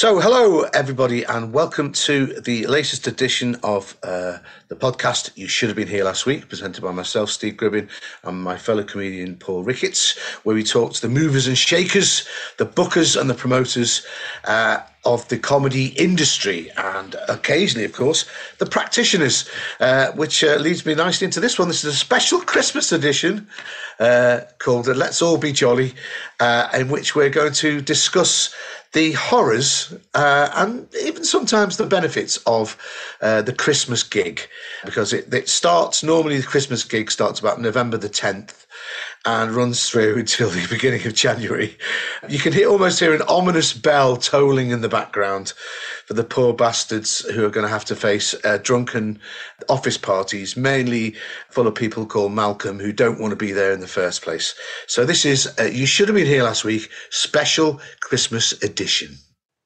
So, hello, everybody, and welcome to the latest edition of uh, the podcast You Should Have Been Here Last Week, presented by myself, Steve Gribbin, and my fellow comedian, Paul Ricketts, where we talk to the movers and shakers, the bookers and the promoters uh, of the comedy industry, and occasionally, of course, the practitioners, uh, which uh, leads me nicely into this one. This is a special Christmas edition uh, called Let's All Be Jolly, uh, in which we're going to discuss the horrors uh, and even sometimes the benefits of uh, the Christmas gig because it, it starts normally the Christmas gig starts about November the 10th and runs through until the beginning of January. You can hear, almost hear an ominous bell tolling in the background for the poor bastards who are going to have to face uh, drunken office parties, mainly full of people called Malcolm who don't want to be there in the first place. So this is uh, You Should Have Been Here Last Week, special Christmas edition.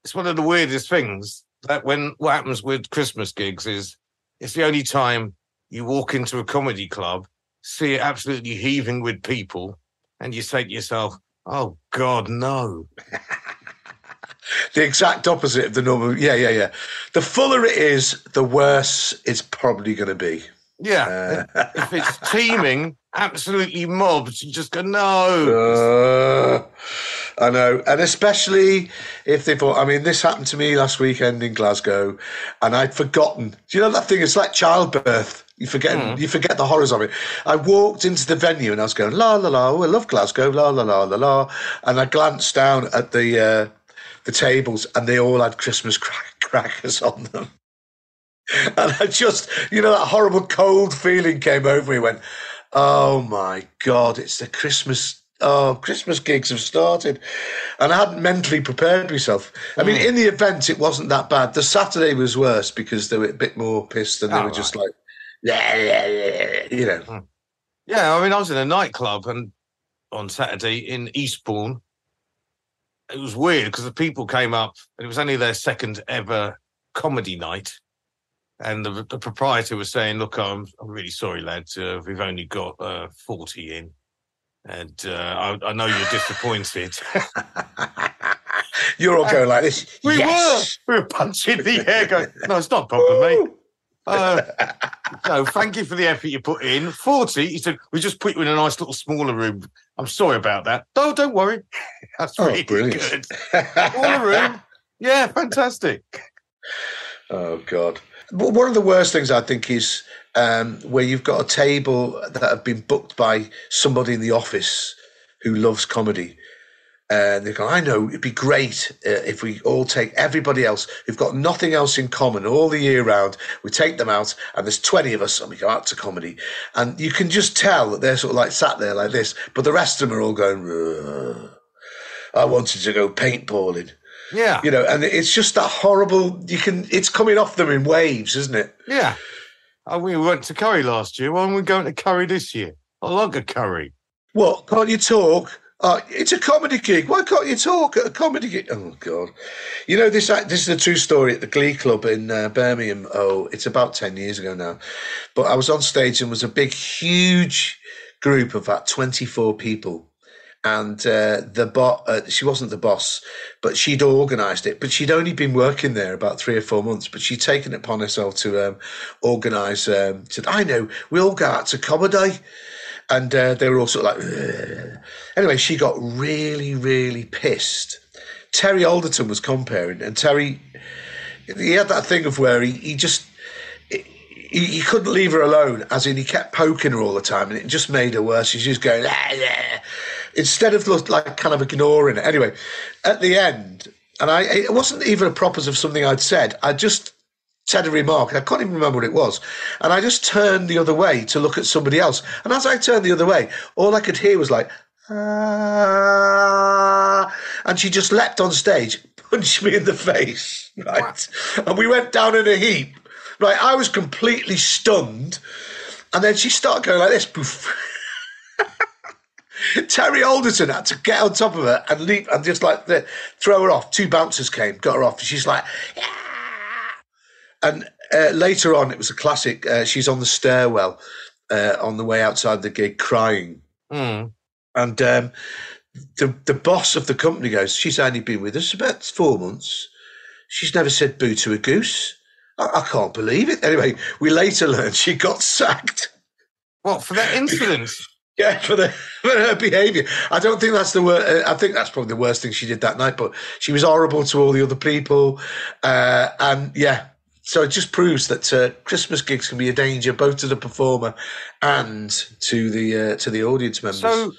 It's one of the weirdest things that when what happens with Christmas gigs is it's the only time you walk into a comedy club see it absolutely heaving with people, and you say to yourself, "Oh God, no." the exact opposite of the normal. Yeah, yeah, yeah. The fuller it is, the worse it's probably going to be. Yeah. Uh, if it's teeming, absolutely mobbed, you just go, no. Uh, I know. And especially if they thought, I mean, this happened to me last weekend in Glasgow and I'd forgotten. Do you know that thing? It's like childbirth. You forget, mm. you forget the horrors of it. I walked into the venue and I was going la la la. Oh, I love Glasgow, la la la la la. And I glanced down at the uh, the tables and they all had Christmas crack- crackers on them. And I just, you know, that horrible cold feeling came over me. Went, oh my god, it's the Christmas oh, Christmas gigs have started. And I hadn't mentally prepared myself. I mean, mm. in the event, it wasn't that bad. The Saturday was worse because they were a bit more pissed and they oh, were right. just like, you know. Hmm. Yeah, I mean, I was in a nightclub and on Saturday in Eastbourne. It was weird because the people came up and it was only their second ever comedy night. And the, the proprietor was saying, "Look, I'm, I'm really sorry, lads. Uh, we've only got uh, forty in, and uh, I, I, know you're disappointed." you're all going like this. We yes! were. We were punching the air, going, "No, it's not a problem, mate." Uh, no, thank you for the effort you put in. 40, he said, we just put you in a nice little smaller room. I'm sorry about that. No, don't worry. That's oh, really brilliant. good. smaller room. Yeah, fantastic. Oh, God. One of the worst things I think is um, where you've got a table that have been booked by somebody in the office who loves comedy and they go, I know it'd be great uh, if we all take everybody else who've got nothing else in common all the year round. We take them out, and there's 20 of us, and we go out to comedy. And you can just tell that they're sort of like sat there like this, but the rest of them are all going. I wanted to go paintballing. Yeah. You know, and it's just that horrible, you can, it's coming off them in waves, isn't it? Yeah. Oh, we went to Curry last year. Why aren't we going to Curry this year? I like a curry. What? Can't you talk? Uh, it's a comedy gig. Why can't you talk at a comedy gig? Oh God! You know this. This is a true story at the Glee Club in uh, Birmingham. Oh, it's about ten years ago now. But I was on stage and was a big, huge group of about twenty-four people, and uh, the bot. Uh, she wasn't the boss, but she'd organised it. But she'd only been working there about three or four months. But she'd taken it upon herself to um, organise. Um, said, "I know. We all go out to comedy." And uh, they were all sort of like. Ugh. Anyway, she got really, really pissed. Terry Alderton was comparing, and Terry, he had that thing of where he, he just he, he couldn't leave her alone, as in he kept poking her all the time, and it just made her worse. She's just going, ah, yeah. instead of like kind of ignoring it. Anyway, at the end, and I it wasn't even a propos of something I'd said. I just said a remark, I can't even remember what it was. And I just turned the other way to look at somebody else. And as I turned the other way, all I could hear was like, ah, and she just leapt on stage, punched me in the face, right? What? And we went down in a heap. Right, I was completely stunned. And then she started going like this, poof. Terry Alderton had to get on top of her and leap and just like the, throw her off. Two bouncers came, got her off. She's like, yeah and uh, later on, it was a classic. Uh, she's on the stairwell uh, on the way outside the gig, crying, mm. and um, the the boss of the company goes, "She's only been with us about four months. she's never said boo to a goose. I, I can't believe it. Anyway, we later learned she got sacked. What for that incident? Yeah, for the for her behaviour. I don't think that's the worst. I think that's probably the worst thing she did that night. But she was horrible to all the other people, uh, and yeah. So it just proves that uh, Christmas gigs can be a danger both to the performer and to the uh, to the audience members. So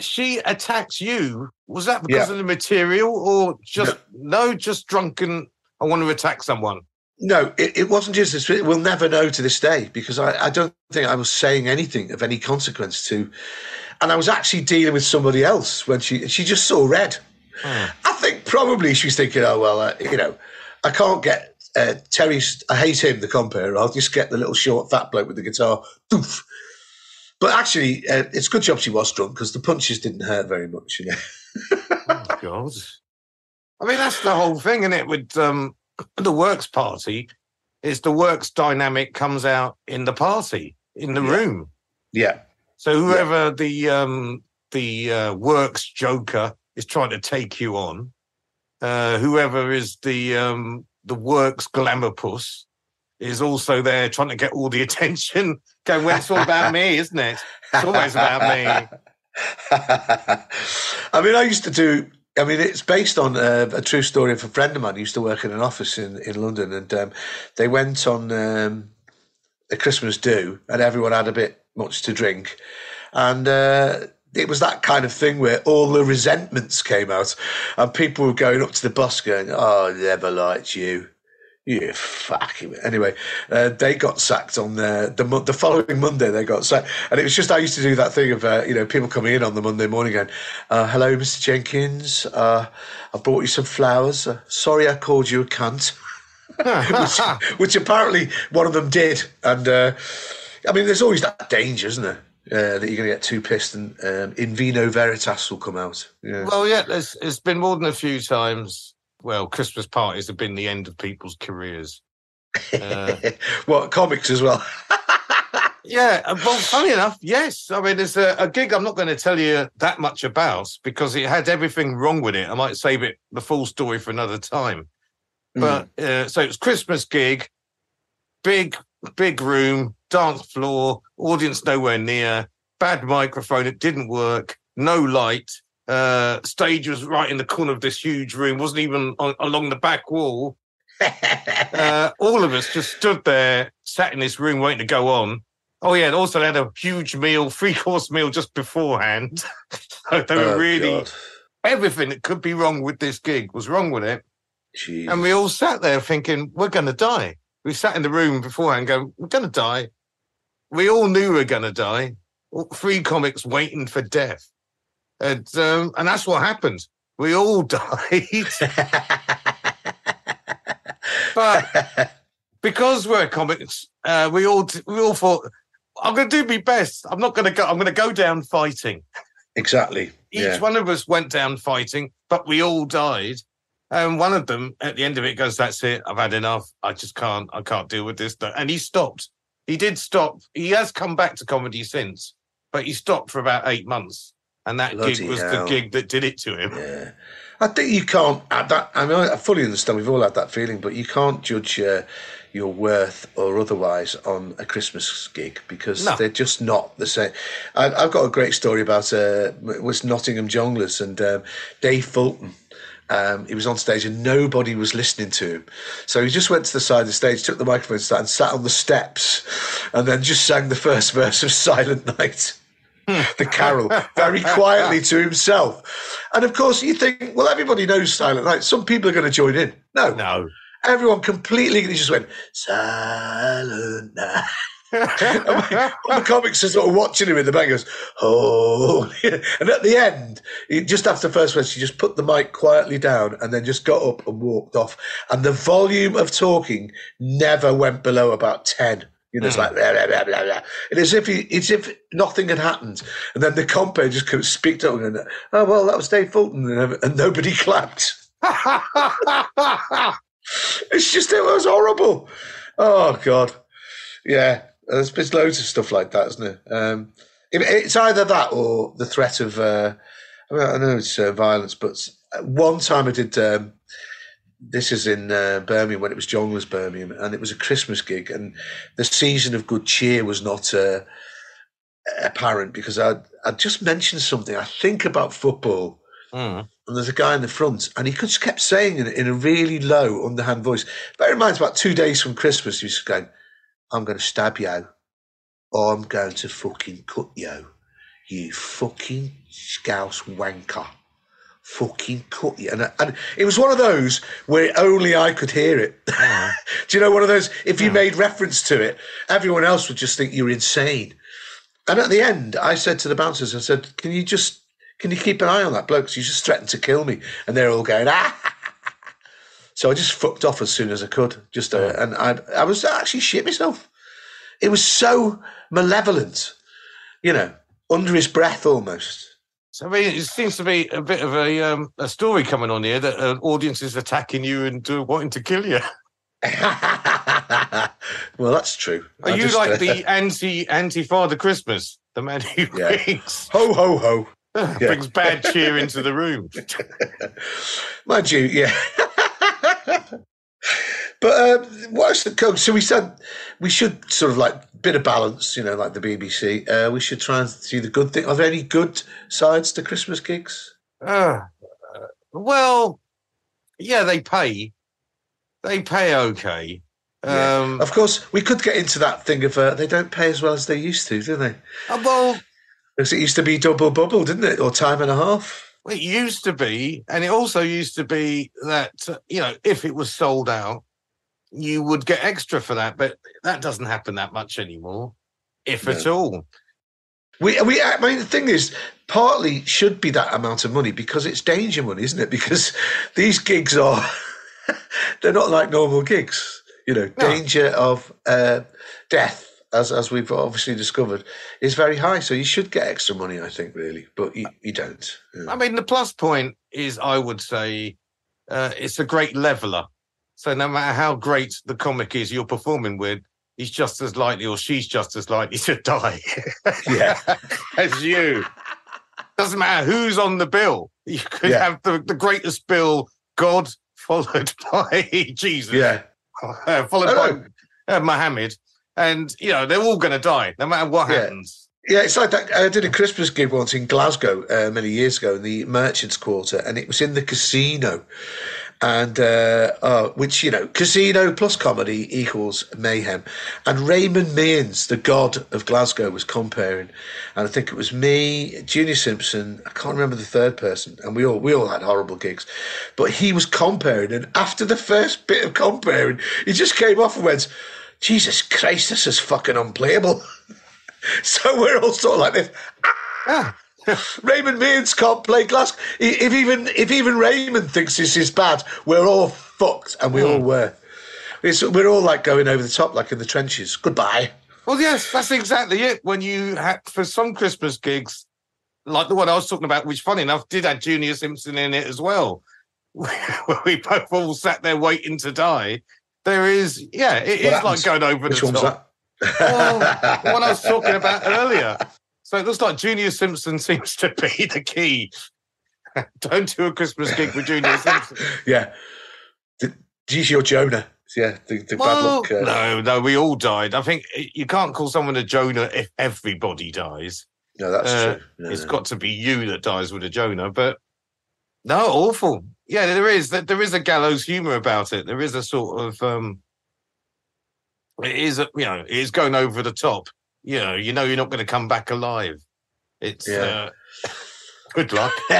she attacks you. Was that because Yeah. of the material, or just no, just drunken? I want to attack someone. No, it, it wasn't just this. We'll never know to this day because I, I don't think I was saying anything of any consequence to. And I was actually dealing with somebody else when she she just saw red. I think probably she's thinking, oh well, uh, you know, I can't get uh, Terry's. I hate him, the compere. I'll just get the little short fat bloke with the guitar. Doof. But actually, uh, it's a good job she was drunk because the punches didn't hurt very much. You know. Oh, God. I mean, that's the whole thing, isn't it? With um, the works party, is the works dynamic comes out in the party, in the Yeah. room. Yeah. So whoever the um, the uh, works joker is trying to take you on, uh, whoever is the um, the works glamour puss is also there trying to get all the attention. Going, well, it's all about me, isn't it? It's always about me. I mean, I used to do. I mean, it's based on uh, a true story of a friend of mine who used to work in an office in, in London, and um, they went on um, a Christmas do, and everyone had a bit much to drink, and uh, it was that kind of thing where all the resentments came out, and people were going up to the boss going, "Oh, I never liked you." You fucking anyway. Uh, they got sacked on the the the following Monday. They got sacked, and it was just I used to do that thing of uh, you know people coming in on the Monday morning going, uh, "Hello, Mr. Jenkins. Uh, I brought you some flowers. Uh, sorry, I called you a cunt." which, which apparently one of them did, and uh, I mean, there's always that danger, isn't there? Uh, that you're going to get too pissed, and um, in vino veritas will come out. Yeah. Well, yeah, there's, it's been more than a few times. Well, Christmas parties have been the end of people's careers. Uh, what comics as well? yeah, uh, well, funny enough, yes. I mean, there's a, a gig I'm not going to tell you that much about because it had everything wrong with it. I might save it the full story for another time. But uh, so it's Christmas gig, big, big room, dance floor, audience nowhere near, bad microphone, it didn't work, no light. Uh, stage was right in the corner of this huge room, wasn't even on, along the back wall. Uh, all of us just stood there, sat in this room waiting to go on. Oh yeah, and also they had a huge meal, three course meal just beforehand. so they were Oh, really God. everything that could be wrong with this gig was wrong with it. Jeez. And we all sat there thinking, we're going to die. We sat in the room beforehand going, we're going to die. We all knew we were going to die. Three comics waiting for death. And, um, and that's what happened. We all died. but because we're comics, uh, we all we all thought, I'm going to do my best. I'm not going to go. I'm going to go down fighting. exactly. Each yeah. one of us went down fighting, but we all died. And one of them, at the end of it, goes, "That's it. I've had enough. I just can't. I can't deal with this." And he stopped. He did stop. He has come back to comedy since, but he stopped for about eight months, and that Bloody gig was hell. the gig that did it to him. Yeah. I think you can't. At that, I mean, I fully understand. We've all had that feeling, but you can't judge uh, your worth or otherwise on a Christmas gig because No. they're just not the same. I, I've got a great story about uh, it was Nottingham Jongleurs and um, Dave Fulton. Um, he was on stage and nobody was listening to him. So he just went to the side of the stage, took the microphone stand, and sat on the steps, and then just sang the first verse of Silent Night the carol very quietly to himself. And of course, you think, well, everybody knows Silent Night. Some people are going to join in. No, No. everyone completely he just went Silent Night. and the comics are sort of watching him in the back. Goes, oh, and at the end, he, just after the first verse, he just put the mic quietly down and then just got up and walked off. And the volume of talking never went below about ten. You know, it's hmm. like blah, blah, blah, blah, blah. And as if he, it's if nothing had happened. And then the compere just kind of speaked up and, oh well, that was Dave Fulton, and, and nobody clapped. It's just it was horrible. Oh God, yeah. There's, there's loads of stuff like that, isn't it? Um, it- it's either that or the threat of. Uh, I, know it's uh, violence, but one time I did. Um, this is in uh, Birmingham when it was Jongleurs Birmingham, and it was a Christmas gig, and the season of good cheer was not uh, apparent because I I just mentioned something I think about football, Mm. and there's a guy in the front, and he just kept saying in, in a really low, underhand voice. Bear in mind, it's about two days from Christmas. He was going, "I'm going to stab you, or I'm going to fucking cut you, you fucking scouse wanker." Fucking cut you, and, and it was one of those where only I could hear it. Mm. Do you know one of those? If you made reference to it, everyone else would just think you're insane. And at the end, I said to the bouncers, I said, "Can you just can you keep an eye on that bloke? Because he's just threatened to kill me." And they're all going, "Ah!" So I just fucked off as soon as I could. Just uh, and I I was actually shit myself. It was so malevolent, you know, under his breath almost. So I mean, it seems to be a bit of a um, a story coming on here that an audience is attacking you and uh, wanting to kill you. well, that's true. Are I you just, like uh, the anti anti Father Christmas, the man who Yeah. brings ho ho ho? brings bad cheer into the room? Mind you, yeah. But what's the code? So we said we should sort of like bit of balance, you know, like the BBC. Uh, we should try and see the good thing. Are there any good sides to Christmas gigs? Uh, uh, well, yeah, they pay. They pay okay. Yeah. Um, Of course, we could get into that thing of uh, they don't pay as well as they used to, do they? uh, well, Because it used to be double bubble, didn't it, or time and a half? It used to be, and it also used to be that uh, you know if it was sold out, you would get extra for that. But that doesn't happen that much anymore, if at all. We, we, I mean, the thing is, partly should be that amount of money because it's danger money, isn't it? Because these gigs are, they're not like normal gigs. You know, No. danger of uh, death, as as we've obviously discovered, is very high. So you should get extra money, I think, really, but you, you don't. Yeah. I mean, the plus point is, I would say, uh, it's a great leveler. So no matter how great the comic is you're performing with, he's just as likely, or she's just as likely to die Yeah, as you. Doesn't matter who's on the bill. You could Yeah. have the, the greatest bill, God, followed by Jesus, yeah. uh, followed by uh, Muhammad, and you know they're all going to die no matter what Yeah. happens. Yeah, it's like that. I did a Christmas gig once in Glasgow uh, many years ago in the Merchants Quarter, and it was in the casino. And uh, uh, which you know, casino plus comedy equals mayhem. And Raymond Mearns, the god of Glasgow, was comparing, and I think it was me, Junior Simpson. I can't remember the third person, and we all we all had horrible gigs, but he was comparing. And after the first bit of comparing, he just came off and went, "Jesus Christ, this is fucking unplayable." So we're all sort of like this. Ah, Raymond Mearns can't play glass. If even if even Raymond thinks this is bad, we're all fucked, and we all were. It's, we're all like going over the top, like in the trenches. Goodbye. Well, yes, that's exactly it. When you had for some Christmas gigs, like the one I was talking about, which funny enough did have Junior Simpson in it as well, where we both all sat there waiting to die. There is, yeah, it is What like going over Which the top. Oh, one I was talking about earlier. So it looks like Junior Simpson seems to be the key. Don't do a Christmas gig with Junior Simpson. yeah. You're Jonah. Yeah, the, the bad luck. Uh, no, no, we all died. I think you can't call someone a Jonah if everybody dies. no, that's Uh, true. No, it's no. got to be you that dies with a Jonah. But no, awful. Yeah, there is that there is a gallows humor about it. There is a sort of um it is a, you know, it is going over the top. You know, you know you're not going to come back alive. It's Yeah. uh, good luck.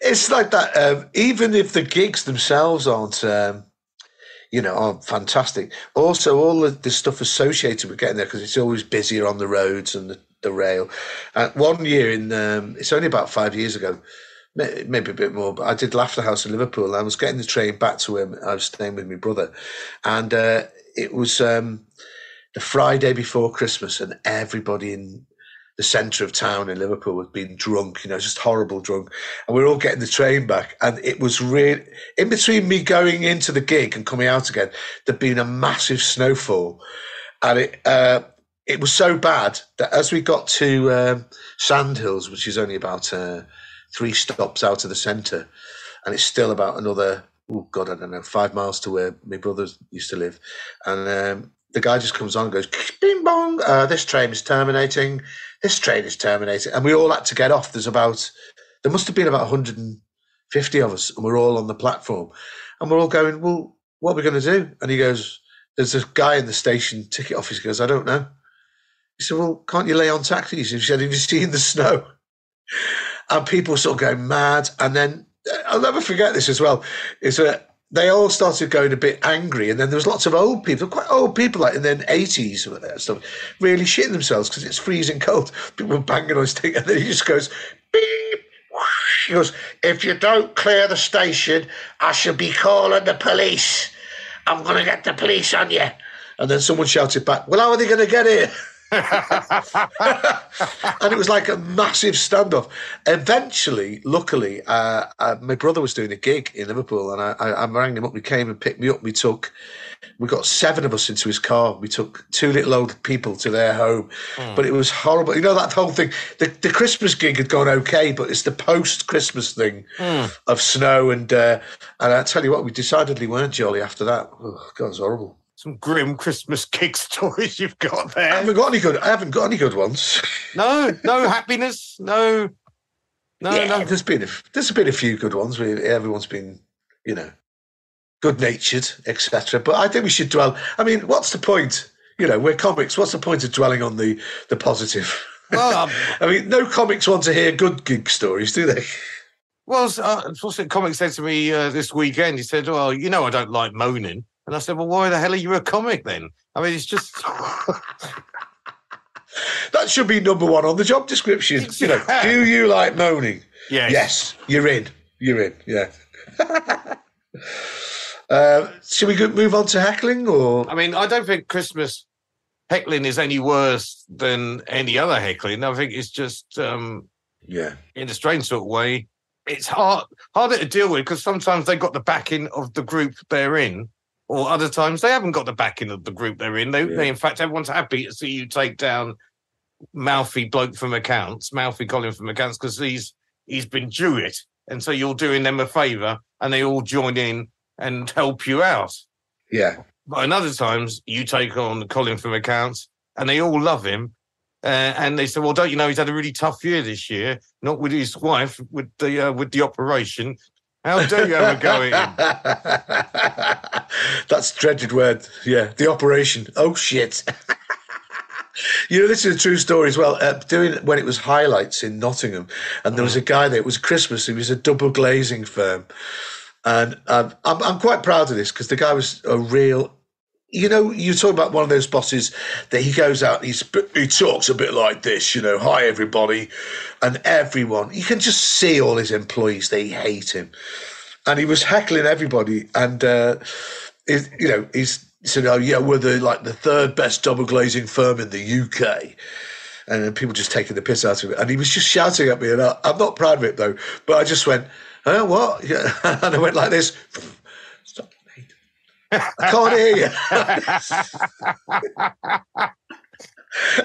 it's like that. Um, even if the gigs themselves aren't, um, you know, aren't fantastic. Also, all the, the stuff associated with getting there because it's always busier on the roads and the, the rail. Uh, one year in, um, it's only about five years ago, maybe a bit more. But I did Laughter House in Liverpool. I was getting the train back to him. I was staying with my brother, and uh, it was um, the Friday before Christmas, and everybody in the centre of town in Liverpool had been drunk, you know, just horrible drunk. And we were all getting the train back. And it was really, in between me going into the gig and coming out again, there'd been a massive snowfall. And it, uh, it was so bad that as we got to um, Sandhills, which is only about uh, three stops out of the centre, and it's still about another oh God, I don't know, five miles to where my brothers used to live. And um, the guy just comes on and goes, bing bong, uh, this train is terminating. This train is terminating. And we all had to get off. There's about, there must have been about 150 of us, and we're all on the platform. And we're all going, well, what are we going to do? And he goes, there's a guy in the station ticket office. He goes, I don't know. He said, well, can't you lay on taxis? He said, have you seen the snow? And people sort of going mad. And then uh, I'll never forget this as well. Is that they all started going a bit angry, and then there was lots of old people, quite old people, like in their eighties stuff, really shitting themselves because it's freezing cold. People banging on his thing, and then he just goes beep. whoosh. He goes, "If you don't clear the station, I shall be calling the police. I'm going to get the police on you." And then someone shouted back, "Well, how are they going to get here?" and it was like a massive standoff. Eventually, luckily, uh, uh, my brother was doing a gig in Liverpool, and I, I, I rang him up. He came and picked me up. We took, we got seven of us into his car. We took two little old people to their home, but it was horrible. You know that whole thing. The, the Christmas gig had gone okay, but it's the post Christmas thing of snow and uh, and I tell you what, we decidedly weren't jolly after that. Oh, God, it's horrible. Some grim Christmas gig stories you've got there. I haven't got any good. I haven't got any good ones. No, no happiness. No, no, yeah, no. there's been a, there's been a few good ones. Where everyone's been, you know, good natured, etc. But I think we should dwell. I mean, what's the point? You know, we're comics. What's the point of dwelling on the the positive? Well, um, I mean, no comics want to hear good gig stories, do they? well, uh, what's it? Comic said to me uh, this weekend. He said, "Well, you know, I don't like moaning." And I said, "Well, why the hell are you a comic then?" I mean, it's just That should be number one on the job description. You know, do you like moaning? yes, Yes, you're in. You're in. Yeah. uh, should we move on to heckling or? I mean, I don't think Christmas heckling is any worse than any other heckling. I think it's just um, Yeah. in a strange sort of way. It's hard harder to deal with because sometimes they've got the backing of the group they're in, or other times they haven't got the backing of the group they're in. They, Yeah. they in fact, everyone's happy to see you take down mouthy bloke from accounts, mouthy Colin from accounts, because he's he's been due it, and so you're doing them a favour, and they all join in and help you out. Yeah. But in other times, you take on Colin from accounts, and they all love him. Uh, and they say, "Well, don't you know he's had a really tough year this year? Not with his wife, with the uh, with the operation. How dare you a go him?" That's dreaded word. Yeah, the operation. Oh shit. you know, this is a true story as well. Uh, doing when it was highlights in Nottingham, and there was a guy there. It was Christmas. He was a double glazing firm, and um, I'm I'm quite proud of this because the guy was a real. You know, you talk about one of those bosses that he goes out he's, he talks a bit like this, you know, hi everybody, and everyone. You can just see all his employees; they hate him and he was heckling everybody. And uh, it, you know, he's he said, "Oh yeah, we're the like the third best double glazing firm in the UK." And people just taking the piss out of it, and he was just shouting at me, and I, I'm not proud of it though. But I just went, "Oh what?" And I went like this. Stop. I can't hear you.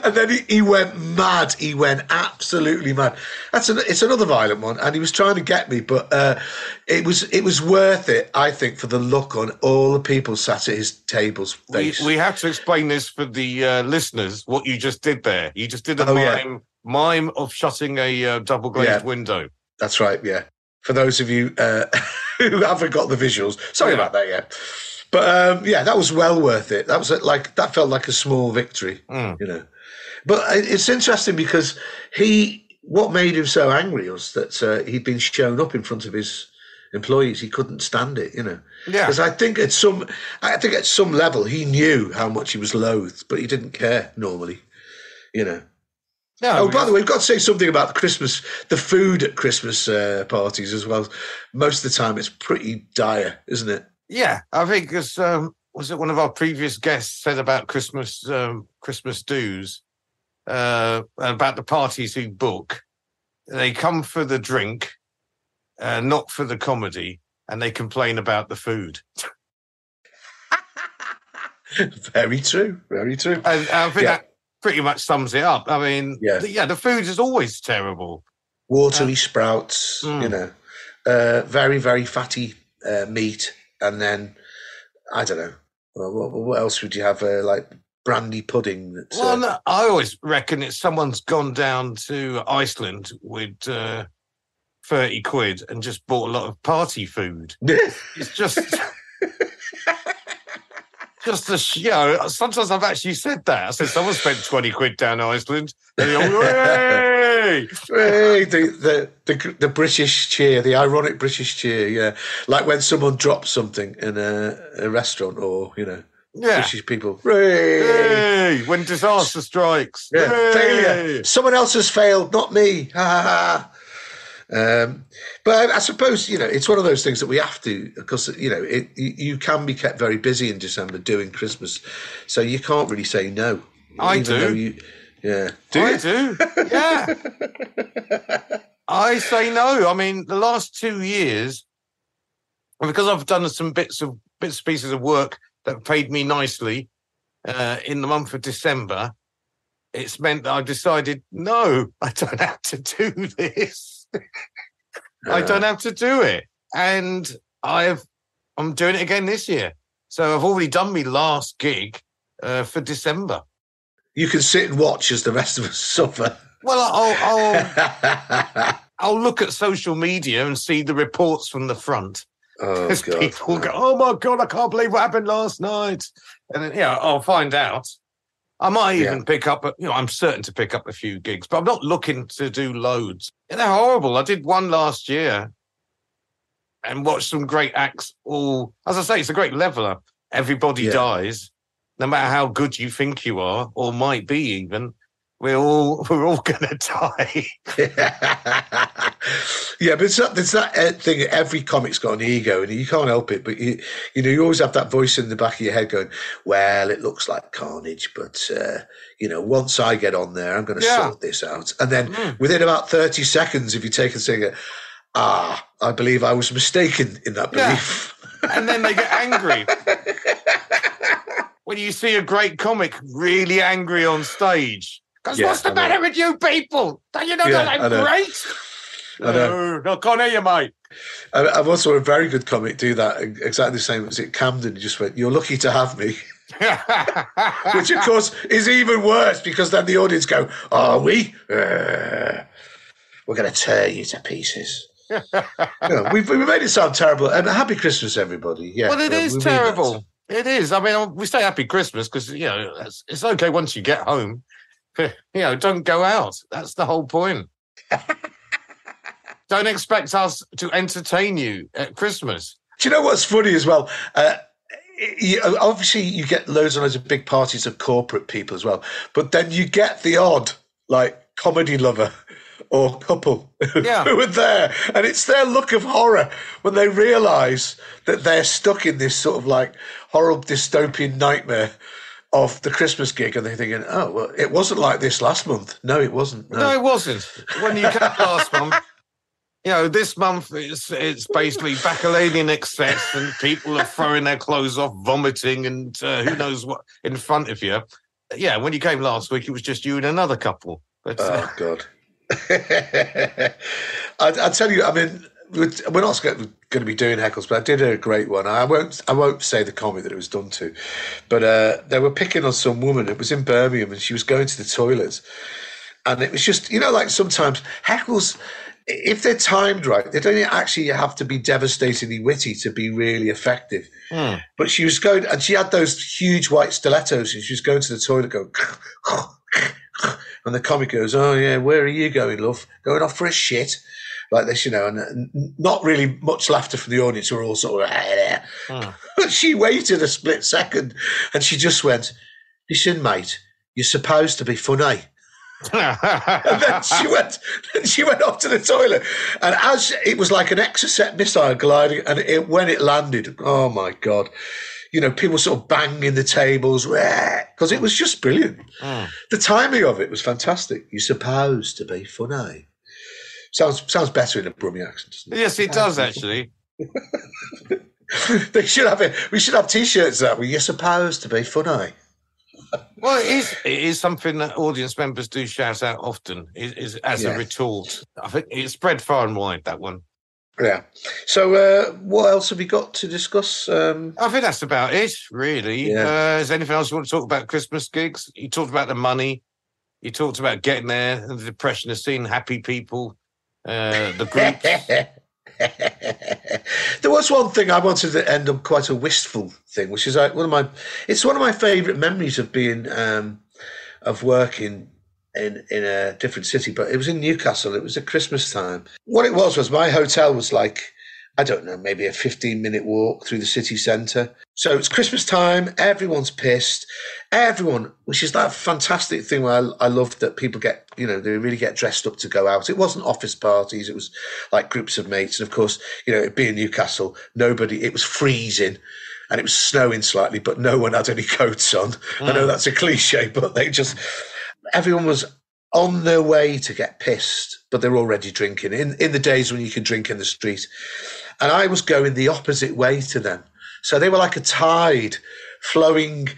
And then he, he went mad. He went absolutely mad. That's an, it's another violent one, and he was trying to get me, but uh, it was it was worth it, I think, for the look on all the people sat at his table's we, face. we have to explain this for the uh, listeners. What you just did there, you just did a Oh, yeah. mime mime of shutting a uh, double glazed Yeah. window. That's right. Yeah. For those of you uh, who haven't got the visuals, sorry Yeah. about that. Yeah. But um, yeah, that was well worth it. That was uh, like that felt like a small victory. Mm. you know. But it's interesting because he, what made him so angry was that uh, he'd been shown up in front of his employees. He couldn't stand it, you know. Yeah, Because I think at some, I think at some level he knew how much he was loathed, but he didn't care normally, you know. no, Oh, by the way, we've got to say something about the Christmas, the food at Christmas uh, parties as well. Most of the time, it's pretty dire, isn't it? Yeah, I think as um, was it one of our previous guests said about Christmas um, Christmas dues uh, about the parties who book. They come for the drink, uh, not for the comedy, and they complain about the food. very true. Very true. And I think Yeah. that pretty much sums it up. I mean, Yeah. the, yeah, the food is always terrible. Watery sprouts, Mm. you know, uh, very very fatty uh, meat, and then I don't know. What, what else would you have? Uh, like brandy pudding. That's, Well, uh, no, I always reckon it's someone's gone down to Iceland with uh, 30 quid and just bought a lot of party food. It's just. Just a, sh- you know, sometimes I've actually said that. I said someone spent 20 quid down Iceland. And go, "Hey!" Hey, the, the the the British cheer, the ironic British cheer, yeah, like when someone drops something in a, a restaurant, or you know, Yeah. British people, hey, Hey, when disaster strikes. yeah, Hey. failure. Someone else has failed, not me. Ha ha ha. Um, but I, I suppose you know it's one of those things that we have to because you know it, you can be kept very busy in December doing Christmas, so you can't really say no. I do. You, yeah, do I do. Yeah. I say no. I mean, the last two years, because I've done some bits of bits pieces of work that paid me nicely uh, in the month of December, it's meant that I decided no, I don't have to do this. I don't have to do it, and I've I'm doing it again this year. So I've already done my last gig uh, for December. You can sit and watch as the rest of us suffer. Well, I'll, I'll I'll look at social media and see the reports from the front. oh Because god! people go, "Oh my god, I can't believe what happened last night," and then yeah, I'll find out. I might even pick up, a, you know, I'm certain to pick up a few gigs, but I'm not looking to do loads. And they're horrible. I did one last year and watched some great acts. All, as I say, it's a great leveler. Everybody Yeah. dies, no matter how good you think you are, or might be even. We're all we're all gonna die. yeah, but it's that, there's that uh, thing. Every comic's got an ego, and you can't help it. But you, you know, you always have that voice in the back of your head going, "Well, it looks like carnage, but uh, you know, once I get on there, I'm going to Yeah. sort this out." And then Mm. within about thirty seconds, if you take a singer, ah, I believe I was mistaken in that Yeah. belief. and then they get angry. when you see a great comic really angry on stage. Because Yeah, what's the know. matter with you people? Don't you know Yeah, that I'm know. great? I know. No, I can't hear you, mate. I- I've also a very good comic do that exactly the same as it. Camden He just went, "You're lucky to have me." which of course is even worse because then the audience go, "Are we? Uh, we're going to tear you to pieces." Yeah, we've, we made it sound terrible. And happy Christmas, everybody! Yeah, well, it yeah, is we terrible. It is. I mean, we say happy Christmas because, you know, it's, it's okay once you get home. You know, don't go out. That's the whole point. don't expect us to entertain you at Christmas. Do you know what's funny as well? Uh, you, obviously, you get loads and loads of big parties of corporate people as well, but then you get the odd like comedy lover or couple Yeah. who are there, and it's their look of horror when they realise that they're stuck in this sort of like horrible dystopian nightmare of the Christmas gig, and they're thinking, "Oh, well, it wasn't like this last month. No, it wasn't. No, No, it wasn't. When you came last month, you know, this month it's it's basically bacchanalian excess and people are throwing their clothes off, vomiting, and uh, who knows what in front of you. Yeah, when you came last week, it was just you and another couple. But uh, Oh God! I, I tell you, I mean, we're we're not going to be doing heckles, but I did a great one. I won't, I won't say the comic that it was done to, but uh, they were picking on some woman. It was in Birmingham, and she was going to the toilets, and it was just, you know, like sometimes heckles. If they're timed right, they don't actually have to be devastatingly witty to be really effective. hmm. But she was going, and she had those huge white stilettos, and she was going to the toilet, going, and the comic goes, "Oh yeah, where are you going, love? Going off for a shit?" Like this, you know, and, and not really much laughter from the audience. Who are all sort of, Hmm. but she waited a split second, and she just went, "Listen, mate, you're supposed to be funny." And then she went, then she went off to the toilet, and as it was like an Exocet missile gliding, and it, when it landed, oh my god, you know, people sort of banging the tables because it was just brilliant. Hmm. The timing of it was fantastic. You're supposed to be funny. Sounds sounds better in a Brummy accent. Doesn't it? yes, it does actually. they should have it. We should have T-shirts that where you're supposed to be funny. Well, it is. It is something that audience members do shout out often. Is, is as Yes. a retort. I think it's spread far and wide. That one. Yeah. So, uh, what else have we got to discuss? Um, I think that's about it, really. Yeah. Uh, is there anything else you want to talk about Christmas gigs? You talked about the money. You talked about getting there, and the depression of seeing happy people, uh, the groups. there was one thing I wanted to end on quite a wistful thing, which is like one of my. It's one of my favourite memories of being um, of working in in a different city, but it was in Newcastle. It was at Christmas time. What it was was my hotel was like I don't know, maybe a fifteen minute walk through the city centre. So it's Christmas time. Everyone's pissed. Everyone, which is that fantastic thing where I, I love that people get, you know, they really get dressed up to go out. It wasn't office parties. It was like groups of mates. And of course, you know, it being Newcastle, nobody, it was freezing and it was snowing slightly, but no one had any coats on. I know mm. that's a cliche, but they just, everyone was on their way to get pissed, but they're already drinking in, in the days when you can drink in the street. And I was going the opposite way to them. So they were like a tide flowing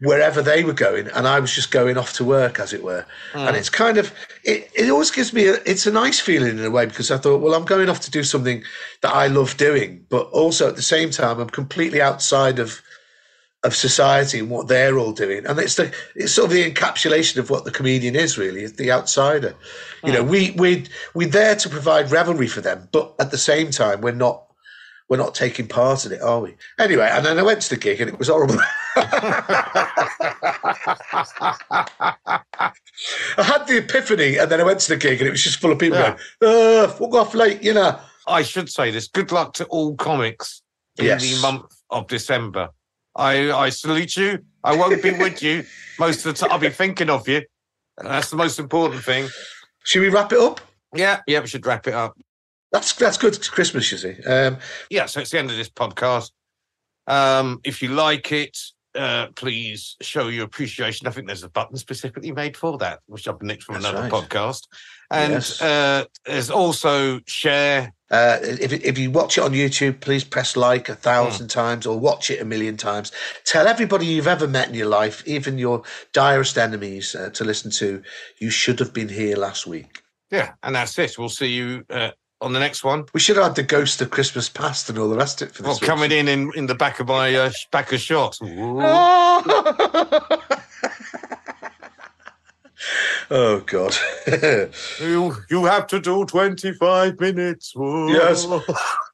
wherever they were going, and I was just going off to work, as it were. Hmm. And it's kind of it, it always gives me a it's a nice feeling in a way because I thought, well, I'm going off to do something that I love doing, but also at the same time, I'm completely outside of of society and what they're all doing. And it's the it's sort of the encapsulation of what the comedian is really, is the outsider. You know, we we we're there to provide revelry for them, but at the same time we're not we're not taking part in it, are we? Anyway, and then I went to the gig and it was horrible. I had the epiphany and then I went to the gig and it was just full of people Yeah. going, uh, fuck off late, you know. I should say this. Good luck to all comics in Yes. the month of December. I, I salute you. I won't be with you most of the time. I'll be thinking of you. That's the most important thing. Should we wrap it up? Yeah, yeah, we should wrap it up. That's that's good. It's Christmas, you see. Um, yeah, so it's the end of this podcast. Um, if you like it, uh, please show your appreciation. I think there's a button specifically made for that, which I've nicked from That's another right. podcast. And Yes. uh, there's also share. Uh, if, if you watch it on YouTube, please press like a thousand Hmm. times or watch it a million times. Tell everybody you've ever met in your life, even your direst enemies, uh, to listen to You Should Have Been Here Last Week. Yeah, and that's it. We'll see you uh, on the next one. We should have had the ghost of Christmas past and all the rest of it for this. week. coming in, in in the back of my uh, back of shot. Oh, God. You you have to do twenty five minutes. Ooh. Yes.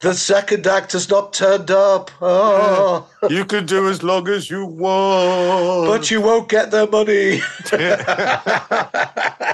the second act has not turned up. Oh, you can do as long as you want. but you won't get the money.